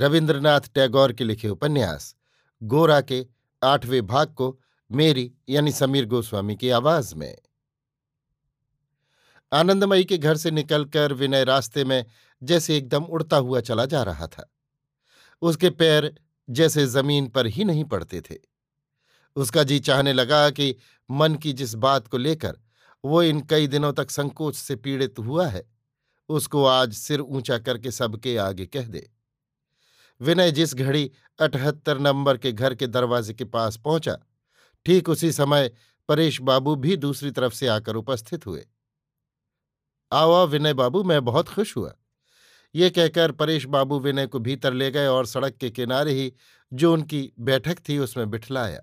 रविन्द्रनाथ टैगोर के लिखे उपन्यास, गोरा के आठवें भाग को मेरी यानी समीर गोस्वामी की आवाज़ में। आनंदमयी के घर से निकलकर विनय रास्ते में जैसे एकदम उड़ता हुआ चला जा रहा था। उसके पैर जैसे ज़मीन पर ही नहीं पड़ते थे। उसका जी चाहने लगा कि मन की जिस बात को लेकर वो इन कई दिनों तक संकोच से पीड़ित हुआ है, उसको आज सिर ऊँचा करके सबके आगे कह दे। विनय जिस घड़ी अठहत्तर नंबर के घर के दरवाजे के पास पहुँचा, ठीक उसी समय परेश बाबू भी दूसरी तरफ़ से आकर उपस्थित हुए। आओ विनय बाबू, मैं बहुत खुश हुआ। ये कहकर परेश बाबू विनय को भीतर ले गए और सड़क के किनारे ही जो उनकी बैठक थी उसमें बिठलाया।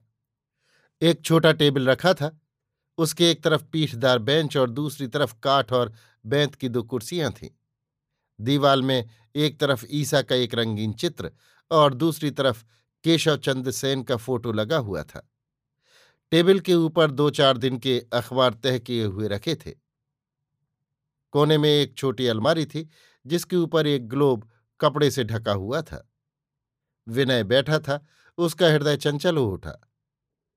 एक छोटा टेबल रखा था, उसके एक तरफ़ पीठदार बेंच और दूसरी तरफ़ काठ और बैंत की दो कुर्सियाँ थीं। दीवाल में एक तरफ़ ईसा का एक रंगीन चित्र और दूसरी तरफ़ केशव चंद्र सेन का फ़ोटो लगा हुआ था। टेबल के ऊपर दो चार दिन के अखबार तह किए हुए रखे थे। कोने में एक छोटी अलमारी थी, जिसके ऊपर एक ग्लोब कपड़े से ढका हुआ था। विनय बैठा था, उसका हृदय चंचल हो उठा।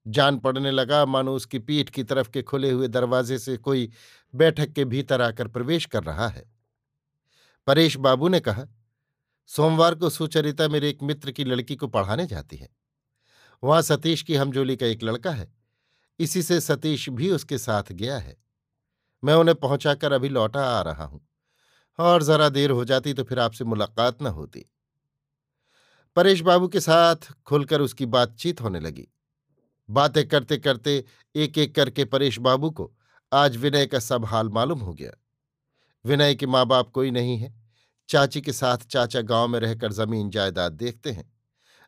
जान पड़ने लगा, मानो उसकी पीठ की तरफ़ के खुले हुए दरवाजे से कोई बैठक के भीतर आकर प्रवेश कर रहा है। परेश बाबू ने कहा, सोमवार को सुचरिता मेरे एक मित्र की लड़की को पढ़ाने जाती है। वहाँ सतीश की हमजोली का एक लड़का है। इसी से सतीश भी उसके साथ गया है। मैं उन्हें पहुंचाकर अभी लौटा आ रहा हूँ। और जरा देर हो जाती तो फिर आपसे मुलाकात न होती। परेश बाबू के साथ खुलकर उसकी बातचीत होने लगी। बातें करते करते एक एक करके परेश बाबू को आज विनय का सब हाल मालूम हो गया। विनय के माँ बाप कोई नहीं है। चाची के साथ चाचा गाँव में रहकर ज़मीन जायदाद देखते हैं।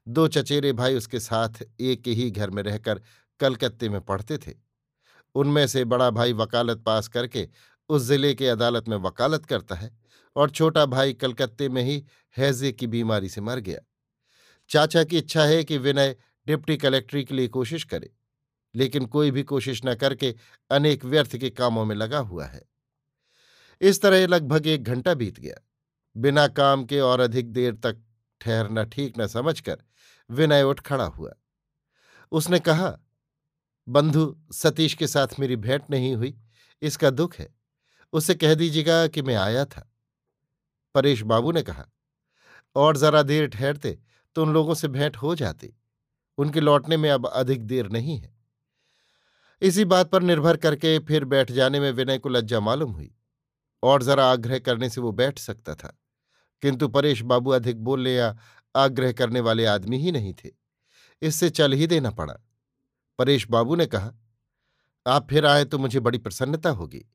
दो चचेरे भाई उसके साथ एक ही घर में रहकर कलकत्ते में पढ़ते थे। उनमें से बड़ा भाई वकालत पास करके उस ज़िले के अदालत में वकालत करता है और छोटा भाई कलकत्ते में ही हैजे की बीमारी से मर गया। चाचा की इच्छा है कि विनय डिप्टी कलेक्ट्री के लिए कोशिश करे, लेकिन कोई भी कोशिश न करके अनेक व्यर्थ के कामों में लगा हुआ है। इस तरह लगभग एक घंटा बीत गया। बिना काम के और अधिक देर तक ठहरना ठीक न समझकर विनय उठ खड़ा हुआ। उसने कहा, बंधु, सतीश के साथ मेरी भेंट नहीं हुई, इसका दुख है। उसे कह दीजिएगा कि मैं आया था। परेश बाबू ने कहा, और जरा देर ठहरते तो उन लोगों से भेंट हो जाती। उनके लौटने में अब अधिक देर नहीं है। इसी बात पर निर्भर करके फिर बैठ जाने में विनय को लज्जा मालूम हुई। और जरा आग्रह करने से वो बैठ सकता था। किंतु परेश बाबू अधिक बोलने या आग्रह करने वाले आदमी ही नहीं थे। इससे चल ही देना पड़ा। परेश बाबू ने कहा, आप फिर आए तो मुझे बड़ी प्रसन्नता होगी।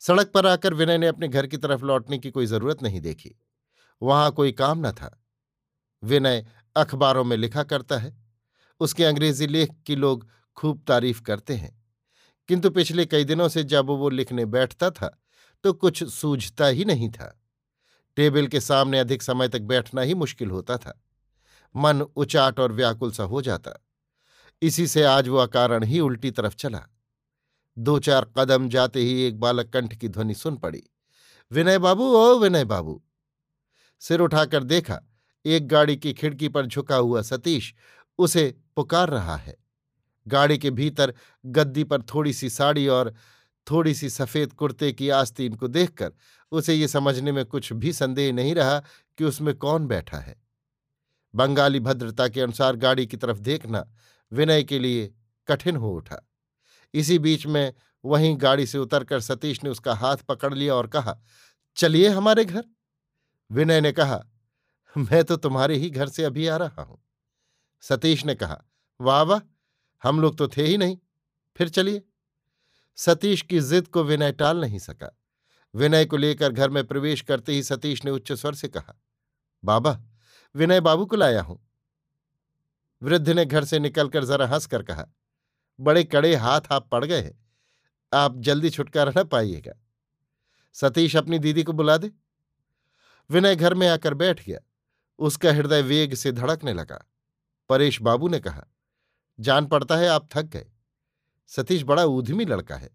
सड़क पर आकर विनय ने अपने घर की तरफ़ लौटने की कोई ज़रूरत नहीं देखी। वहाँ कोई काम न था। विनय अखबारों में लिखा करता है। उसके अंग्रेज़ी लेख की लोग खूब तारीफ़ करते हैं। किंतु पिछले कई दिनों से जब वो लिखने बैठता था तो कुछ सूझता ही नहीं था। टेबल के सामने अधिक समय तक बैठना ही मुश्किल होता था। मन उचाट और व्याकुल सा हो जाता। इसी से आज वो अकारण ही उल्टी तरफ़ चला। दो चार कदम जाते ही एक बालक कंठ की ध्वनि सुन पड़ी। विनय बाबू, ओ विनय बाबू। सिर उठाकर देखा, एक गाड़ी की खिड़की पर झुका हुआ सतीश उसे पुकार रहा है। गाड़ी के भीतर गद्दी पर थोड़ी सी साड़ी और थोड़ी सी सफ़ेद कुर्ते की आस्तीन को देखकर उसे ये समझने में कुछ भी संदेह नहीं रहा कि उसमें कौन बैठा है। बंगाली भद्रता के अनुसार गाड़ी की तरफ़ देखना विनय के लिए कठिन हो उठा। इसी बीच में वहीं गाड़ी से उतरकर सतीश ने उसका हाथ पकड़ लिया और कहा, चलिए हमारे घर। विनय ने कहा, मैं तो तुम्हारे ही घर से अभी आ रहा हूँ। सतीश ने कहा, वाह वाह, हम लोग तो थे ही नहीं, फिर चलिए। सतीश की जिद को विनय टाल नहीं सका। विनय को लेकर घर में प्रवेश करते ही सतीश ने उच्च स्वर से कहा, बाबा, विनय बाबू को लाया हूँ। वृद्ध ने घर से निकलकर जरा हंसकर कहा, बड़े कड़े हाथ आप पड़ गए हैं। आप जल्दी छुटकारा न पाइएगा। सतीश अपनी दीदी को बुला दे। विनय घर में आकर बैठ गया। उसका हृदय वेग से धड़कने लगा। परेश बाबू ने कहा, जान पड़ता है आप थक गए। सतीश बड़ा ऊधमी लड़का है।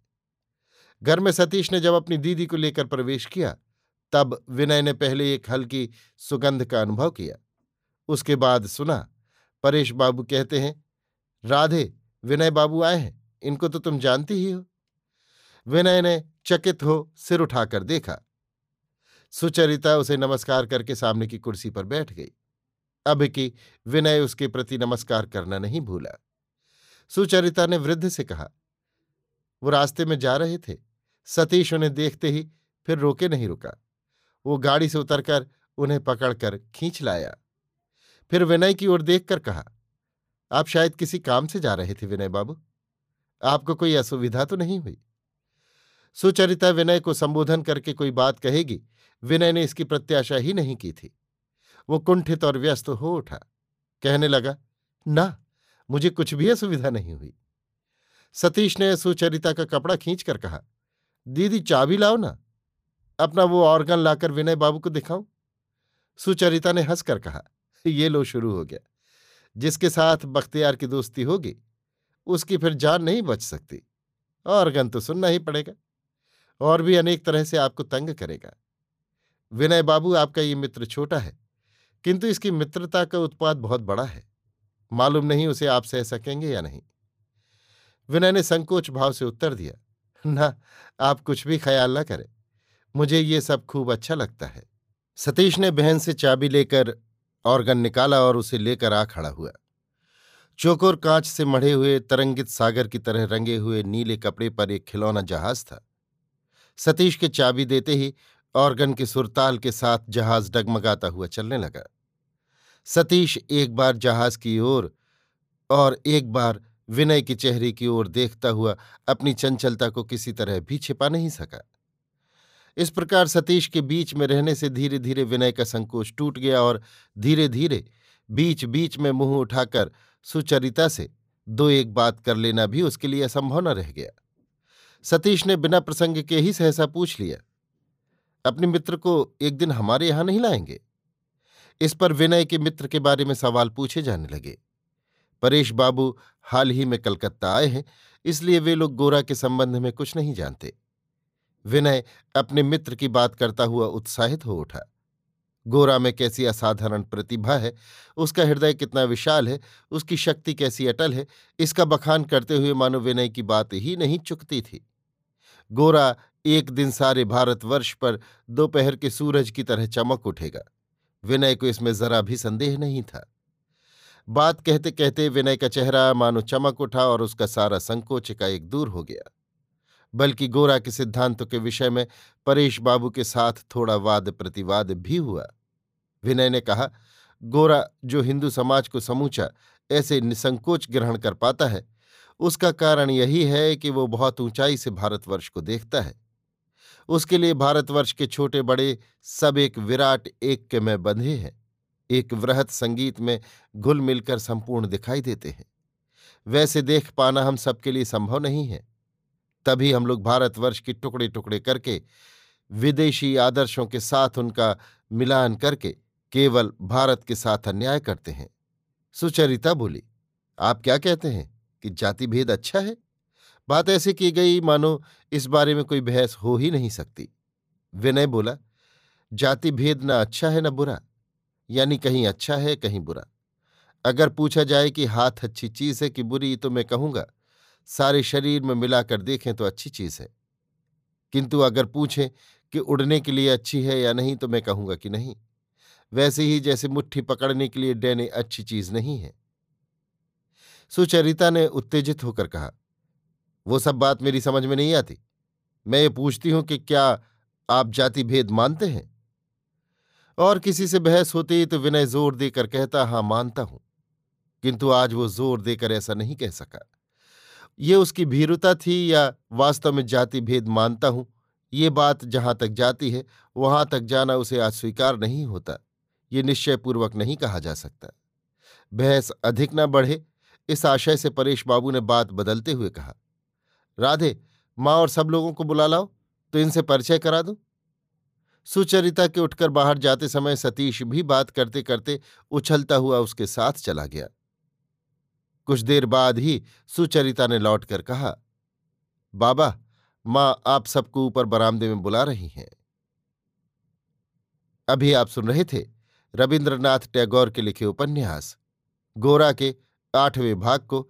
घर में सतीश ने जब अपनी दीदी को लेकर प्रवेश किया, तब विनय ने पहले एक हल्की सुगंध का अनुभव किया। उसके बाद सुना, परेश बाबू कहते हैं, राधे, विनय बाबू आए हैं, इनको तो तुम जानती ही हो। विनय ने चकित हो सिर उठाकर देखा। सुचरिता उसे नमस्कार करके सामने की कुर्सी पर बैठ गई। अब कि विनय उसके प्रति नमस्कार करना नहीं भूला। सुचरिता ने वृद्ध से कहा, वो रास्ते में जा रहे थे। सतीश उन्हें देखते ही फिर रोके नहीं रुका। वो गाड़ी से उतरकर उन्हें पकड़कर खींच लाया। फिर विनय की ओर देखकर कहा, आप शायद किसी काम से जा रहे थे विनय बाबू। आपको कोई असुविधा तो नहीं हुई? सुचरिता विनय को संबोधन करके कोई बात कहेगी, विनय ने इसकी प्रत्याशा ही नहीं की थी। वो कुंठित और व्यस्त हो उठा। कहने लगा, ना। मुझे कुछ भी असुविधा नहीं हुई। सतीश ने सुचरिता का कपड़ा खींचकर कहा, दीदी, चाबी लाओ ना। अपना वो ऑर्गन लाकर विनय बाबू को दिखाऊँ? सुचरिता ने हंसकर कहा, ये लो, शुरू हो गया। जिसके साथ बख्तियार की दोस्ती होगी, उसकी फिर जान नहीं बच सकती। ऑर्गन तो सुनना ही पड़ेगा। और भी अनेक तरह से आपको तंग करेगा। विनय बाबू, आपका ये मित्र छोटा है, किंतु इसकी मित्रता का उत्पाद बहुत बड़ा है। मालूम नहीं उसे आप सह सकेंगे या नहीं। विनय ने संकोच भाव से उत्तर दिया, ना, आप कुछ भी ख्याल ना करें। मुझे ये सब खूब अच्छा लगता है। सतीश ने बहन से चाबी लेकर ऑर्गन निकाला और उसे लेकर आ खड़ा हुआ। चोकोर कांच से मढ़े हुए तरंगित सागर की तरह रंगे हुए नीले कपड़े पर एक खिलौना जहाज़ था। सतीश के चाबी देते ही ऑर्गन के सुरताल के साथ जहाज़ डगमगाता हुआ चलने लगा। सतीश एक बार जहाज़ की ओर और एक बार विनय के चेहरे की ओर देखता हुआ अपनी चंचलता को किसी तरह भी छिपा नहीं सका। इस प्रकार सतीश के बीच में रहने से धीरे धीरे विनय का संकोच टूट गया और धीरे धीरे बीच बीच में मुँह उठाकर सुचरिता से, दो एक बात कर लेना भी उसके लिए असंभव न रह गया। सतीश ने बिना प्रसंग के ही सहसा पूछ लिया, अपने मित्र को एक दिन हमारे यहाँ नहीं लाएँगे? इस पर विनय के मित्र के बारे में सवाल पूछे जाने लगे। परेश बाबू हाल ही में कलकत्ता आए हैं, इसलिए वे लोग गोरा के संबंध में कुछ नहीं जानते। विनय अपने मित्र की बात करता हुआ उत्साहित हो उठा। गोरा में कैसी असाधारण प्रतिभा है, उसका हृदय कितना विशाल है, उसकी शक्ति कैसी अटल है, इसका बखान करते हुए मानो विनय की बात ही नहीं चुकती थी। गोरा एक दिन सारे भारतवर्ष पर दोपहर के सूरज की तरह चमक उठेगा। विनय को इसमें जरा भी संदेह नहीं था। बात कहते कहते विनय का चेहरा मानो चमक उठा और उसका सारा संकोच का एक दूर हो गया। बल्कि गोरा के सिद्धांतों के विषय में परेश बाबू के साथ थोड़ा वाद प्रतिवाद भी हुआ। विनय ने कहा, गोरा, जो हिंदू समाज को समूचा, ऐसे निसंकोच ग्रहण कर पाता है। उसका कारण यही है कि वो बहुत ऊंचाई से भारतवर्ष को देखता है। उसके लिए भारतवर्ष के छोटे बड़े सब एक विराट एक के में बंधे हैं। एक वृहत संगीत में घुल मिलकर संपूर्ण दिखाई देते हैं। वैसे देख पाना हम सबके लिए संभव नहीं है। तभी हम लोग भारतवर्ष के टुकड़े टुकड़े करके, विदेशी आदर्शों के साथ उनका मिलान करके केवल भारत के साथ अन्याय करते हैं। सुचरिता बोली, आप क्या कहते हैं कि जाति भेद अच्छा है? बात ऐसे की गई, मानो इस बारे में कोई बहस हो ही नहीं सकती। विनय बोला, जाति भेद न अच्छा है न बुरा, यानी कहीं अच्छा है, कहीं बुरा। अगर पूछा जाए कि हाथ अच्छी चीज़ है कि बुरी तो मैं कहूँगा, सारे शरीर में मिलाकर देखें तो अच्छी चीज़ है। किंतु अगर पूछें कि उड़ने के लिए अच्छी है या नहीं तो मैं कहूँगा कि नहीं। वैसे ही जैसे मुट्ठी पकड़ने के लिए डैने अच्छी चीज़ नहीं है। सुचरिता ने उत्तेजित होकर कहा वो सब बात मेरी समझ में नहीं आती। मैं ये पूछती हूँ कि क्या आप जाति भेद मानते हैं? और किसी से बहस होती तो विनय ज़ोर देकर कहता, हाँ, मानता हूँ। किंतु आज वो ज़ोर देकर ऐसा नहीं कह सका। ये उसकी भीरुता थी या वास्तव में जाति भेद मानता हूँ? ये बात जहाँ तक जाती है, वहाँ तक जाना उसे आज स्वीकार नहीं होता। ये निश्चयपूर्वक नहीं कहा जा सकता। बहस अधिक न बढ़े। इस आशय से परेश बाबू ने बात बदलते हुए कहा। राधे, माँ और सब लोगों को बुला लाओ तो इनसे परिचय करा दो? सुचरिता के उठकर बाहर जाते समय सतीश भी बात करते करते उछलता हुआ उसके साथ चला गया। कुछ देर बाद ही सुचरिता ने लौटकर कहा, बाबा, माँ आप सबको ऊपर बरामदे में बुला रही हैं। अभी आप सुन रहे थे रविन्द्रनाथ टैगोर के लिखे उपन्यास, गोरा के आठवें भाग को